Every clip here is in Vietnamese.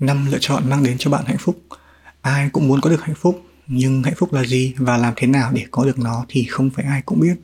năm lựa chọn mang đến cho bạn hạnh phúc. Ai cũng muốn có được hạnh phúc, nhưng hạnh phúc là gì và làm thế nào để có được nó thì không phải ai cũng biết.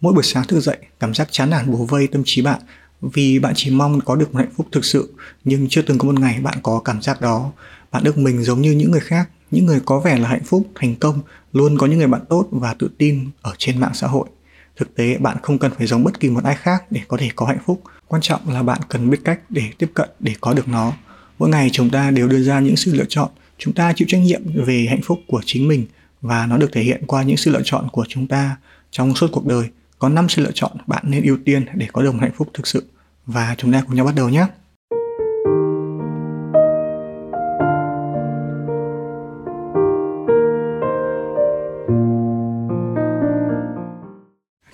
Mỗi buổi sáng thức dậy, cảm giác chán nản bù vây tâm trí bạn. Vì bạn chỉ mong có được một hạnh phúc thực sự, nhưng chưa từng có một ngày bạn có cảm giác đó. Bạn ước mình giống như những người khác, những người có vẻ là hạnh phúc, thành công, luôn có những người bạn tốt và tự tin ở trên mạng xã hội. Thực tế, bạn không cần phải giống bất kỳ một ai khác để có thể có hạnh phúc. Quan trọng là bạn cần biết cách để tiếp cận để có được nó mỗi ngày chúng ta đều đưa ra những sự lựa chọn chúng ta chịu trách nhiệm về hạnh phúc của chính mình và nó được thể hiện qua những sự lựa chọn của chúng ta trong suốt cuộc đời có 5 sự lựa chọn bạn nên ưu tiên để có được hạnh phúc thực sự và chúng ta cùng nhau bắt đầu nhé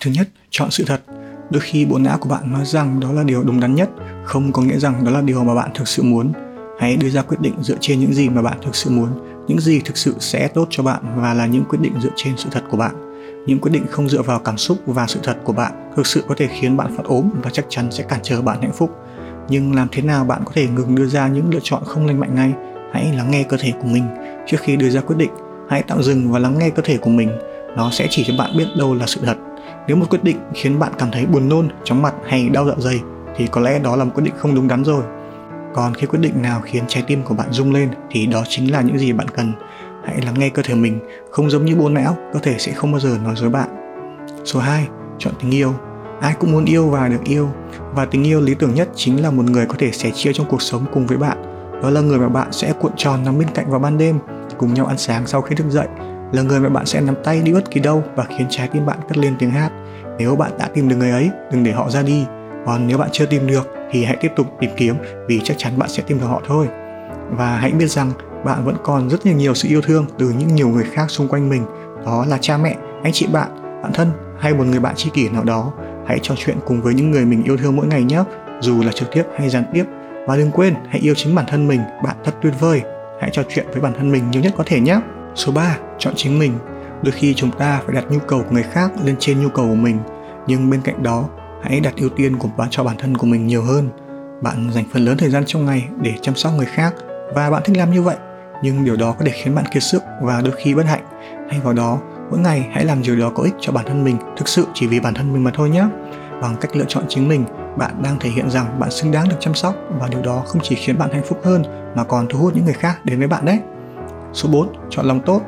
Thứ nhất, chọn sự thật. Đôi khi bộ não của bạn nói rằng đó là điều đúng đắn nhất, không có nghĩa rằng đó là điều mà bạn thực sự muốn. Hãy đưa ra quyết định dựa trên những gì mà bạn thực sự muốn, những gì thực sự sẽ tốt cho bạn và là những quyết định dựa trên sự thật của bạn. Những quyết định không dựa vào cảm xúc và sự thật của bạn thực sự có thể khiến bạn phát ốm và chắc chắn sẽ cản trở bạn hạnh phúc. Nhưng làm thế nào bạn có thể ngừng đưa ra những lựa chọn không lành mạnh ngay? Hãy lắng nghe cơ thể của mình trước khi đưa ra quyết định. Hãy tạm dừng và lắng nghe cơ thể của mình. Nó sẽ chỉ cho bạn biết đâu là sự thật nếu một quyết định khiến bạn cảm thấy buồn nôn, chóng mặt hay đau dạ dày thì có lẽ đó là một quyết định không đúng đắn rồi. Còn khi quyết định nào khiến trái tim của bạn rung lên thì đó chính là những gì bạn cần. Hãy lắng nghe cơ thể mình, không giống như bố não, cơ thể sẽ không bao giờ nói dối bạn. Số 2, chọn tình yêu. Ai cũng muốn yêu và được yêu và tình yêu lý tưởng nhất chính là một người có thể sẻ chia trong cuộc sống cùng với bạn. Đó là người mà bạn sẽ cuộn tròn nằm bên cạnh vào ban đêm, cùng nhau ăn sáng sau khi thức dậy là người mà bạn sẽ nắm tay đi bất kỳ đâu và khiến trái tim bạn cất lên tiếng hát. Nếu bạn đã tìm được người ấy, đừng để họ ra đi. Còn nếu bạn chưa tìm được thì hãy tiếp tục tìm kiếm vì chắc chắn bạn sẽ tìm được họ thôi. Và hãy biết rằng bạn vẫn còn rất nhiều nhiều sự yêu thương từ những nhiều người khác xung quanh mình. Đó là cha mẹ, anh chị bạn, bạn thân hay một người bạn tri kỷ nào đó. Hãy trò chuyện cùng với những người mình yêu thương mỗi ngày nhé, dù là trực tiếp hay gián tiếp. Và đừng quên, hãy yêu chính bản thân mình, bạn thật tuyệt vời. Hãy trò chuyện với bản thân mình nhiều nhất có thể nhé. Số 3, chọn chính mình. Đôi khi chúng ta phải đặt nhu cầu của người khác lên trên nhu cầu của mình, nhưng bên cạnh đó, hãy đặt ưu tiên của bạn cho bản thân của mình nhiều hơn. Bạn dành phần lớn thời gian trong ngày để chăm sóc người khác và bạn thích làm như vậy, nhưng điều đó có thể khiến bạn kiệt sức và đôi khi bất hạnh. Thay vào đó, mỗi ngày hãy làm điều đó có ích cho bản thân mình, thực sự chỉ vì bản thân mình mà thôi nhé. Bằng cách lựa chọn chính mình, bạn đang thể hiện rằng bạn xứng đáng được chăm sóc và điều đó không chỉ khiến bạn hạnh phúc hơn mà còn thu hút những người khác đến với bạn đấy. Số 4. Chọn lòng tốt.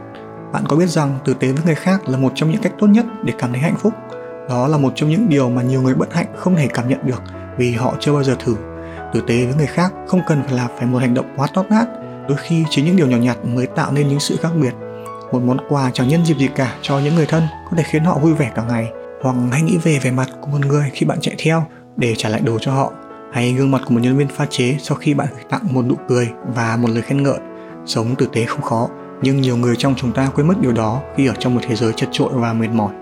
Bạn có biết rằng tử tế với người khác là một trong những cách tốt nhất để cảm thấy hạnh phúc? Đó là một trong những điều mà nhiều người bất hạnh không thể cảm nhận được vì họ chưa bao giờ thử. Tử tế với người khác không cần phải là phải một hành động quá tốt nát, đôi khi chính những điều nhỏ nhặt mới tạo nên những sự khác biệt. Một món quà chẳng nhân dịp gì cả cho những người thân có thể khiến họ vui vẻ cả ngày. Hoặc hãy nghĩ về vẻ mặt của một người khi bạn chạy theo để trả lại đồ cho họ hay gương mặt của một nhân viên pha chế sau khi bạn gửi tặng một nụ cười và một lời khen ngợi Sống tử tế không khó, nhưng nhiều người trong chúng ta quên mất điều đó khi ở trong một thế giới chật trội và mệt mỏi.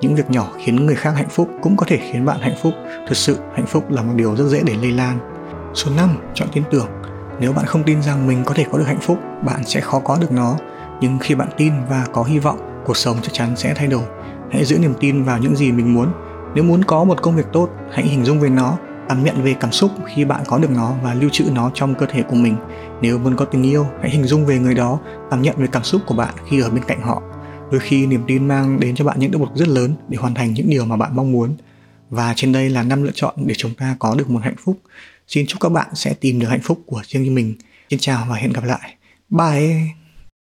Những việc nhỏ khiến người khác hạnh phúc cũng có thể khiến bạn hạnh phúc. Thực sự, hạnh phúc là một điều rất dễ để lây lan. Số 5. Chọn tin tưởng. Nếu bạn không tin rằng mình có thể có được hạnh phúc, bạn sẽ khó có được nó. Nhưng khi bạn tin và có hy vọng, cuộc sống chắc chắn sẽ thay đổi. Hãy giữ niềm tin vào những gì mình muốn. Nếu muốn có một công việc tốt, hãy hình dung về nó cảm nhận về cảm xúc khi bạn có được nó và lưu trữ nó trong cơ thể của mình nếu muốn có tình yêu hãy hình dung về người đó cảm nhận về cảm xúc của bạn khi ở bên cạnh họ đôi khi niềm tin mang đến cho bạn những động lực rất lớn để hoàn thành những điều mà bạn mong muốn. Và trên đây là năm lựa chọn để chúng ta có được một hạnh phúc. Xin chúc các bạn sẽ tìm được hạnh phúc của riêng mình. Xin chào và hẹn gặp lại. Bye!